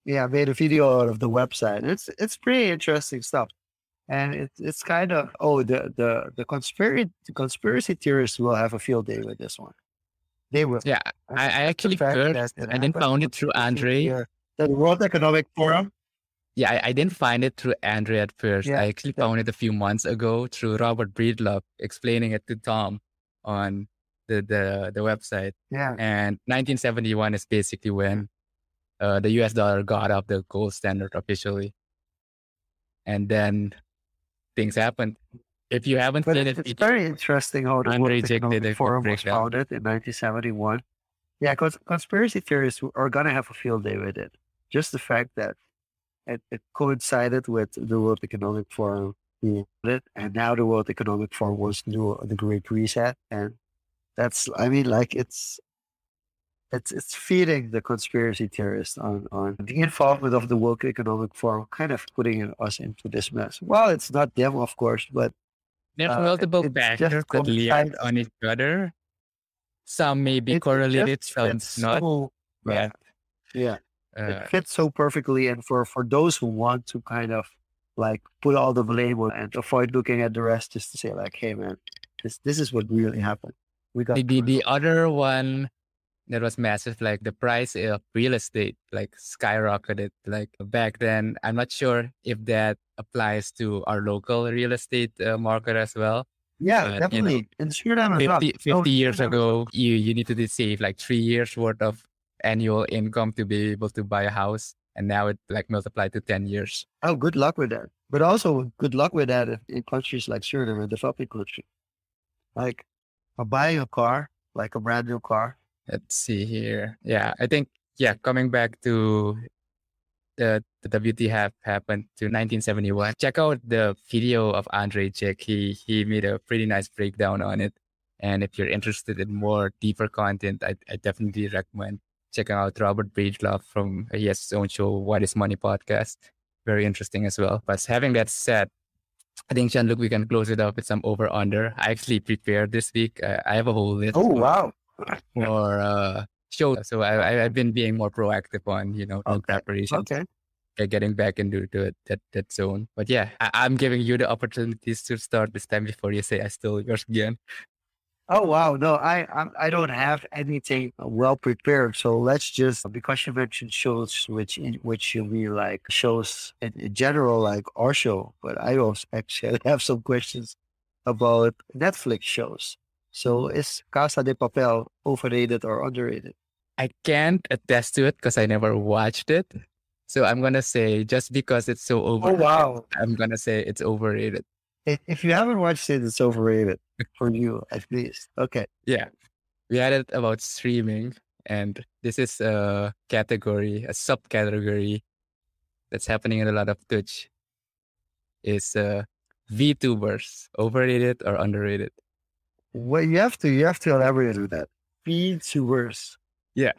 yeah made a video out of the website. It's it's pretty interesting stuff. And it's it's kind of oh the the the conspiracy the conspiracy theorists will have a field day with this one. They will. Yeah, I, I actually fact first, that it I didn't happened found it through Andrei. the World Economic Forum. Yeah, I, I didn't find it through Andrei at first. Yeah, I actually that, found it a few months ago through Robert Breedlove explaining it to Tom on the, the, the website. yeah. And 1971 is basically when uh, the US dollar got up the gold standard officially. And then things happened. If you haven't But seen it, it's it very interesting how the World Economic Forum was founded in 1971. Yeah, because conspiracy theorists are gonna have a field day with it. Just the fact that it, it coincided with the World Economic Forum being founded, and now the World Economic Forum wants to do the Great Reset, and that's I mean, like it's it's it's feeding the conspiracy theorists on on the involvement of the World Economic Forum, kind of putting us into this mess. Well, it's not them, of course, but There's uh, multiple factors that react on each other. Some may be It, it correlated, some not. But yeah, yeah. Uh, It fits so perfectly, and for for those who want to kind of like put all the blame on and avoid looking at the rest, just to say like, hey man, this this is what really happened. We got the, the, the other one that was massive, like the price of real estate, like skyrocketed. Like back then, I'm not sure if that applies to our local real estate uh, market as well. Yeah, But you know, definitely. In Suriname as 50, No, 50 years Suriname. ago, you, you need to save like three years worth of annual income to be able to buy a house. And now it like multiplied to 10 years. Oh, good luck with that. But also good luck with that in, countries like Suriname, a developing country. Like buying a car, like a brand new car. Let's see here. Yeah, I think, yeah, coming back to the, the WT happened to 1971. Check out the video of Andrei Jikh. He, he made a pretty nice breakdown on it. And if you're interested in more deeper content, I, I definitely recommend checking out Robert Breedlove from, his own show, What is Money podcast. Very interesting as well. But having that said, I think, Jean Luc, we can close it up with some over under. I actually prepared this week. Uh, I have a whole list Oh, for, wow. for uh, shows. So I, I've been being more proactive on, you know, Okay. preparation, Okay. getting back into to that, that zone. But yeah, I, I'm giving you the opportunities to start this time before you say I stole yours again. Oh wow, no, I I'm, I don't have anything well prepared. So let's just because you mentioned shows, which in which you mean like shows in, in general, like our show. But I also actually have some questions about Netflix shows. So mm-hmm. is Casa de Papel overrated or underrated? I can't attest to it because I never watched it. So I'm gonna say just because it's so Oh overrated, wow! I'm gonna say it's overrated. If, you haven't watched it, it's overrated for you at least. Okay. Yeah. We had it about streaming, and this is a category, a subcategory that's happening in a lot of Twitch. Is uh, VTubers overrated or underrated? Well, you have to you have to elaborate on that. VTubers. Yeah.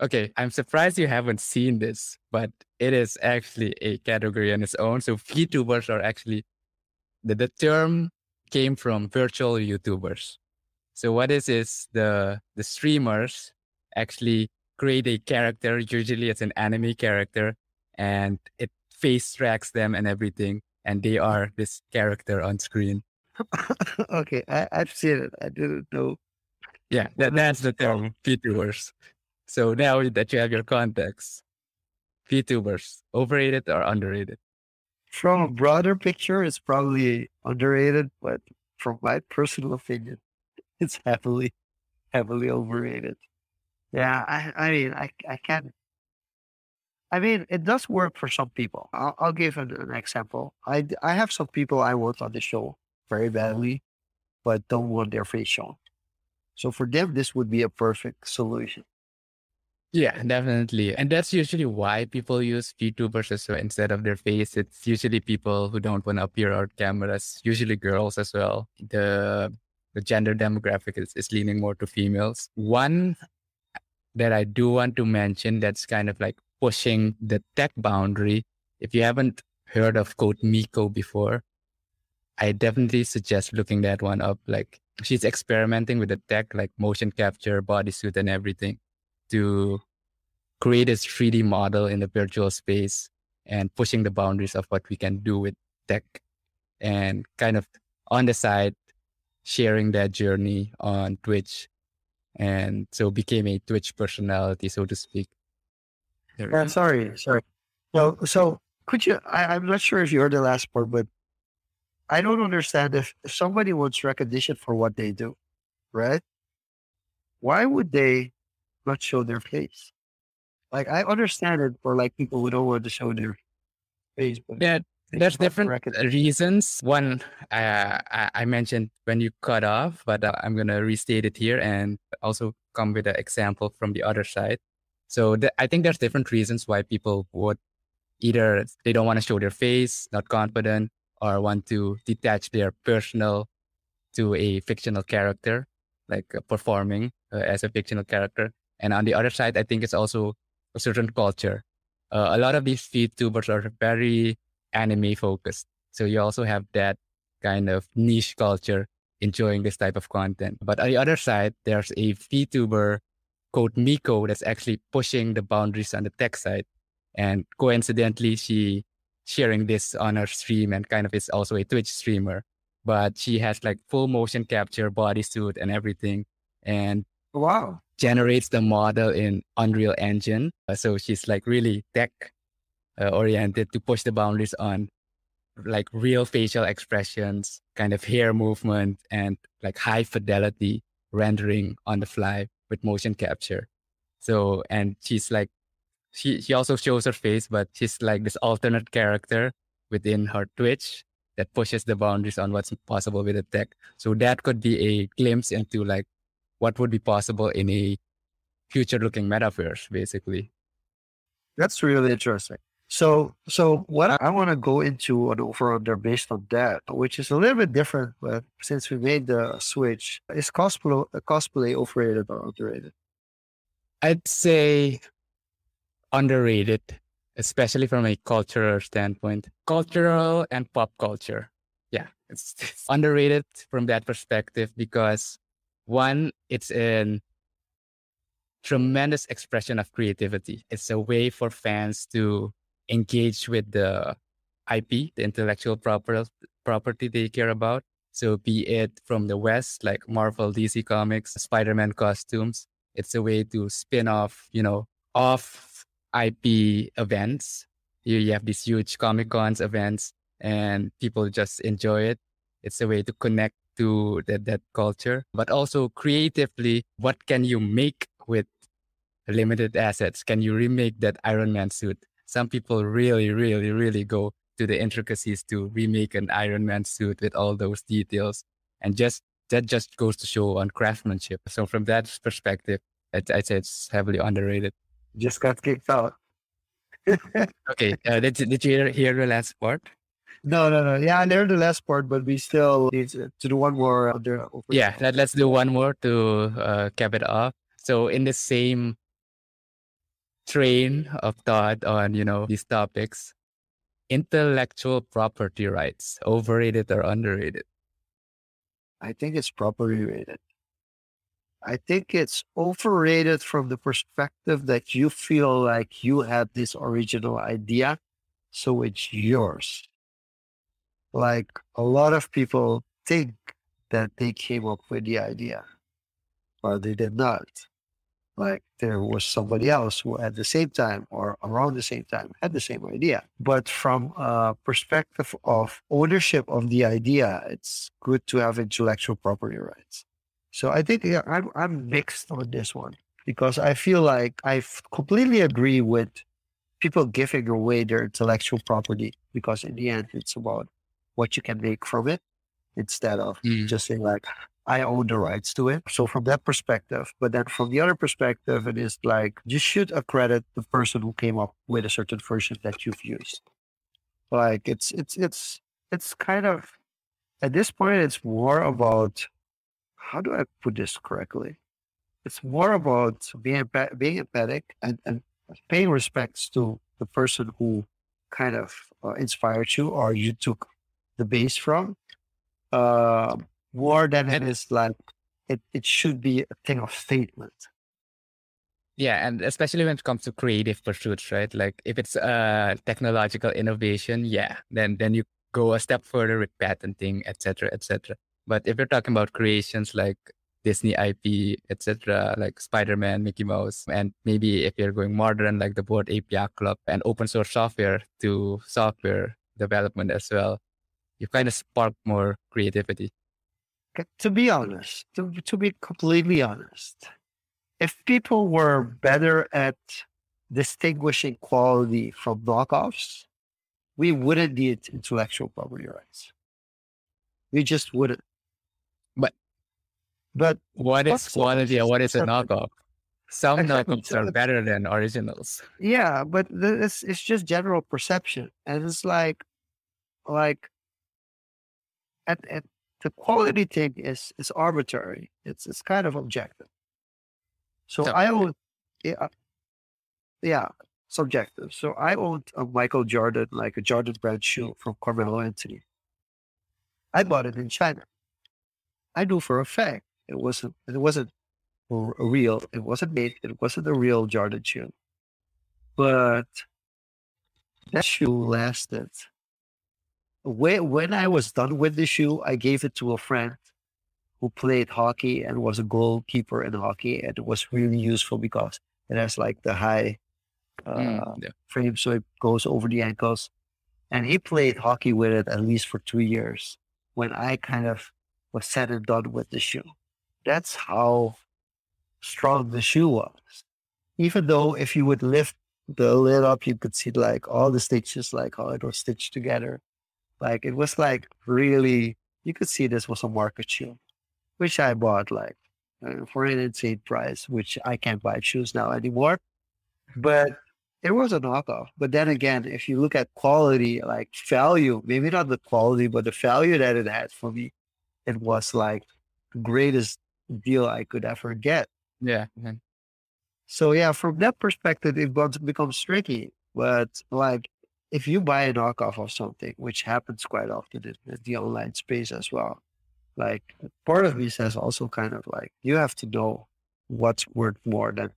Okay, I'm surprised you haven't seen this, but it is actually a category on its own. So VTubers are actually the, the term came from virtual YouTubers. So what is is the the streamers actually create a character, usually it's an anime character, and it face tracks them and everything, and they are this character on screen. okay, I, I've seen it. I didn't know. Yeah, that, that's the term VTubers. So now that you have your context, VTubers, overrated or underrated? From a broader picture, it's probably underrated, but from my personal opinion, it's heavily, heavily overrated. Yeah, I, I mean, I, I can't. I mean, it does work for some people. I'll, I'll give an, an example. I, I have some people I want on the show very badly, but don't want their face shown. So for them, this would be a perfect solution. Yeah, definitely. And that's usually why people use VTubers as well instead of their face. It's usually people who don't want to appear on cameras, usually girls as well. The the gender demographic is, is leaning more to females. One that I do want to mention that's kind of like pushing the tech boundary. If you haven't heard of Code Miko before, I definitely suggest looking that one up. Like she's experimenting with the tech, like motion capture, bodysuit, and everything to create this 3D model in the virtual space and pushing the boundaries of what we can do with tech and kind of on the side sharing that journey on Twitch and so became a Twitch personality, so to speak. Yeah, sorry, sorry. No, so could you? I, I'm not sure if you heard the last part, but I don't understand if, if somebody wants recognition for what they do, right? Why would they not show their face? Like I understand it for like people who don't want to show their face, but yeah, there's different reasons. One, uh, I mentioned when you cut off, but uh, I'm gonna restate it here and also come with an example from the other side. So th- I think there's different reasons why people would either they don't want to show their face, not confident, or want to detach their personal to a fictional character, like uh, performing uh, as a fictional character. And on the other side, I think it's also a certain culture. Uh, a lot of these VTubers are very anime focused. So you also have that kind of niche culture enjoying this type of content. But on the other side, there's a VTuber called Miko that's actually pushing the boundaries on the tech side. And coincidentally, she sharing this on her stream and kind of is also a Twitch streamer. But she has like full motion capture, bodysuit, and everything. And wow, generates the model in Unreal Engine. Uh, so she's like really tech uh, oriented to push the boundaries on like real facial expressions, kind of hair movement, and like high fidelity rendering on the fly with motion capture. So, and she's like, she, she also shows her face, but she's like this alternate character within her Twitch that pushes the boundaries on what's possible with the tech. So that could be a glimpse into like what would be possible in a future looking metaverse, basically. That's really interesting. So, so what I want to go into an over under based on that, which is a little bit different, but since we made the switch, is cosplay cosplay overrated or underrated? I'd say underrated, especially from a cultural standpoint, cultural and pop culture. Yeah, it's, it's underrated from that perspective because one, it's an tremendous expression of creativity. It's a way for fans to engage with the IP, the intellectual proper, property they care about. So be it from the West, like Marvel, DC Comics, Spider-Man costumes, it's a way to spin off, you know, off IP events. You, you have these huge Comic Cons events and people just enjoy it. It's a way to connect to that, that culture, but also creatively, what can you make with limited assets? Can you remake that Iron Man suit? some people really, really, really go to the intricacies to remake an Iron Man suit with all those details. And just that just goes to show on craftsmanship. So from that perspective, I'd, I'd say it's heavily underrated. Just got kicked out. okay. Uh, did, did you hear the last part? No, no, no. Yeah, I learned the last part, but we still need to, do one more. Under, yeah, let, let's do one more to uh, cap it off. So in the same train of thought on, you know, these topics. Intellectual property rights, overrated or underrated? I think it's properly rated. I think it's overrated from the perspective that you feel like you had this original idea, so it's yours. Like a lot of people think that they came up with the idea, but they did not. Like there was somebody else who at the same time or around the same time had the same idea. But from a perspective of ownership of the idea, it's good to have intellectual property rights. So I think yeah, I'm, I'm mixed on this one because I feel like I completely agree with people giving away their intellectual property because in the end it's about what you can make from it instead of Mm. just saying like I own the rights to it. So from that perspective, but then from the other perspective, it is like you should accredit the person who came up with a certain version that you've used. Like it's it's it's it's kind of at this point it's more about how do I put this correctly? It's more about being being empathic and, and paying respects to the person who kind of uh, inspired you or you took the base from. Uh, more than it is like it, it should be a thing of statement. Yeah, and especially when it comes to creative pursuits, right? Like if it's a technological innovation, yeah, then then you go a step further with patenting, etc., etc. But if you're talking about creations like Disney IP, etc., like Spider-Man, Mickey Mouse, and maybe if you're going modern, like the Bored Ape Yacht Club and open source software to software development as well, you kind of spark more creativity. To be honest, to, to be completely honest, if people were better at distinguishing quality from knockoffs, we wouldn't need intellectual property rights. We just wouldn't. But- but What is quality and what is a knockoff? Some knockoffs are better than originals. yeah, but th- it's it's just general perception, and it's like, like, at, at the quality thing is is arbitrary. It's it's kind of objective. So I own, yeah, yeah, subjective. So I owned a Michael Jordan, like a Jordan brand shoe mm. from Carmelo Anthony. I bought it in China. I knew for a fact it wasn't it wasn't real. It wasn't made. It wasn't a real Jordan shoe. But that shoe lasted. When I was done with the shoe, I gave it to a friend who played hockey and was a goalkeeper in hockey, and it was really useful because it has like the high uh, Mm, yeah. frame, so it goes over the ankles. And he played hockey with it at least for two years. When I kind of was said and done with the shoe, that's how strong the shoe was. Even though if you would lift the lid up, you could see like all the stitches, like how it was stitched together. Like it was like really, you could see this was a market shoe, which I bought like uh, for an insane price, which I can't buy shoes now anymore. But it was a knockoff. But then again, if you look at quality, like value, maybe not the quality, but the value that it had for me, it was like the greatest deal I could ever get. Yeah. and- So yeah, from that perspective, it becomes tricky. But like, if you buy a knockoff of something, which happens quite often in, in the online space as well, like part of me says also kind of like you have to know what's worth more than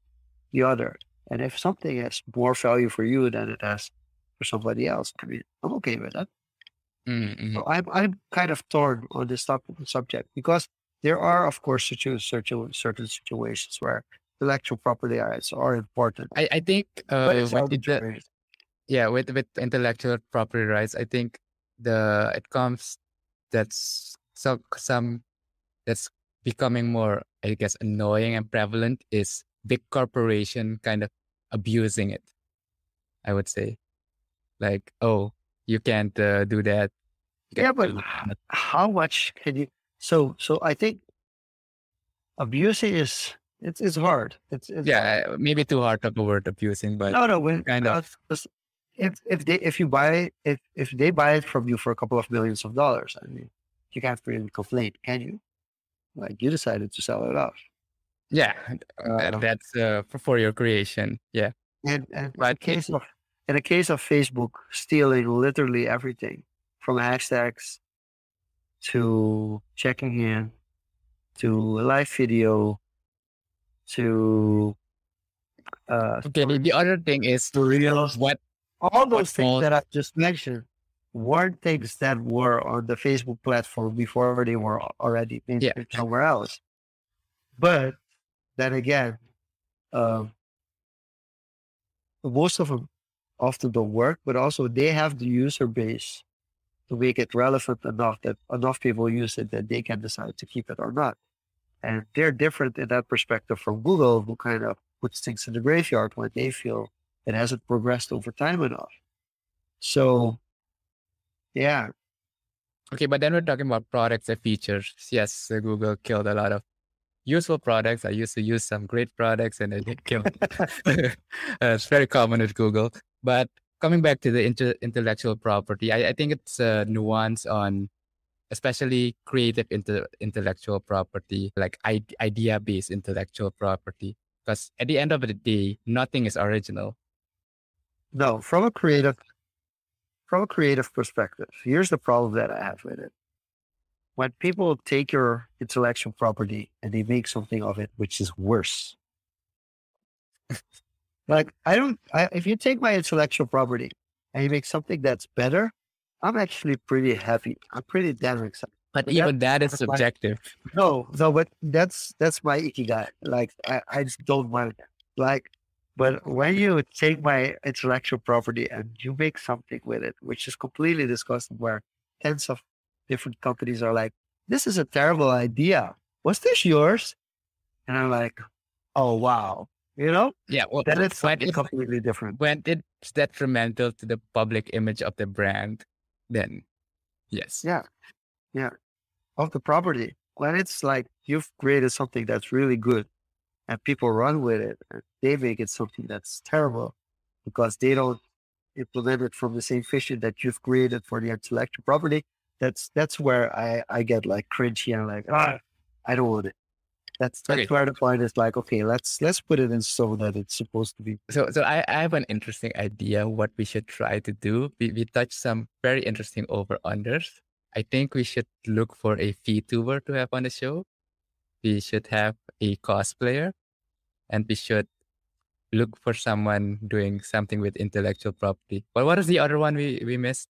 the other. And if something has more value for you than it has for somebody else, I mean, I'm okay with that. Mm, mhm. So I'm I'm kind of torn on this topic subject because there are, of course, certain certain situations where intellectual property rights are important. I, I think uh, But it's with inte- arbitrary. Yeah with with intellectual property rights, I think the it comes that's some some that's becoming more I guess annoying and prevalent is big corporation kind of abusing it. I would say, like oh you can't uh, do that. Yeah, but do h- that. how much can you? So so I think abusing is it's it's hard. It's, it's yeah maybe too hard of a word abusing, but no no when kind of. If if they if you buy if if they buy it from you for a couple of millions of dollars, I mean, you can't really complain, can you? Like you decided to sell it off. yeah, Uh, that's uh, for, your creation. Yeah. And, and in the case of in the case of Facebook stealing literally everything from hashtags to checking in to a live video to uh Okay. The, the other thing is to reels, what all those things that I just mentioned weren't things that were on the Facebook platform before they were al- already Yeah. somewhere else. But then again, um, most of them often don't work, but also they have the user base to make it relevant enough that enough people use it that they can decide to keep it or not. And they're different in that perspective from Google, who kind of puts things in the graveyard when they feel it hasn't progressed over time enough. Oh. So, yeah. Okay, but then we're talking about products and features. Yes, uh, Google killed a lot of useful products. I used to use some great products and it killed. Uh, it's very common with Google. But coming back to the inter- intellectual property, I, I, think it's a nuance on especially creative inter- intellectual property, like I- idea based intellectual property. Because at the end of the day, nothing is original. No, from a creative from a creative perspective, here's the problem that I have with it. When people take your intellectual property and they make something of it which is worse. like I don't I, if you take my intellectual property and you make something that's better, I'm actually pretty happy. I'm pretty damn excited. But, but even that, that is subjective. My, no, no, but that's that's my ikigai. Like I, I just don't mind that. Like but when you take my intellectual property and you make something with it, which is completely disgusting, where tens of different companies are like, this is a terrible idea. Was this yours? And I'm like, oh, wow. You know? Yeah. Well, then it's something completely different. When it's detrimental to the public image of the brand, then yes. Yeah. Yeah. Of the property. When it's like you've created something that's really good and people run with it and they make it something that's terrible because they don't implement it from the same vision that you've created for the intellectual property. That's that's where I, I get like cringy and like, ah, I don't want it. That's that's okay. where the point is like, okay, let's let's put it in so that it's supposed to be. So so I, I have an interesting idea what we should try to do. We we touched some very interesting over unders. I think we should look for a VTuber to have on the show we should have a cosplayer and we should look for someone doing something with intellectual property. But what is the other one we, we missed?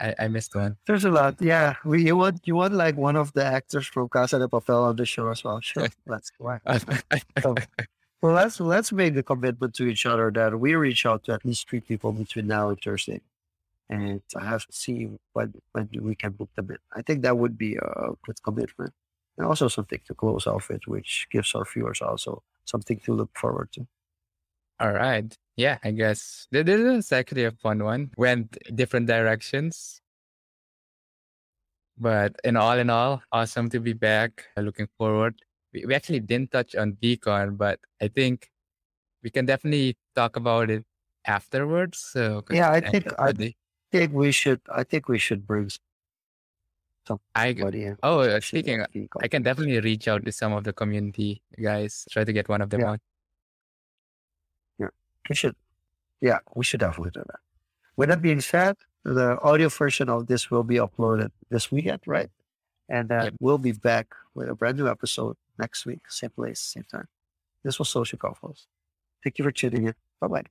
I, I missed one. There's a lot. Yeah. We you want you want like one of the actors from Casa de Papel on the show as well. Sure. let's go. so, well let's let's make the commitment to each other that we reach out to at least three people between now and Thursday. And I have to see when when we can book them in. I think that would be a good commitment and also something to close off with, which gives our viewers also something to look forward to. All right. Yeah, I guess this is actually a fun one. Went different directions. But in all in all, awesome to be back. Looking forward. We, we actually didn't touch on Beacon, but I think we can definitely talk about it afterwards. So yeah, I think I think we should I think we should bring I oh uh, speaking, I can definitely reach out to some of the community guys. Try to get one of them yeah. on. Yeah, we should. Yeah, we should definitely do that. With that being said, the audio version of this will be uploaded this weekend, right? And then yep. we'll be back with a brand new episode next week, same place, same time. This was Social Confoes. Thank you for tuning in. Bye bye.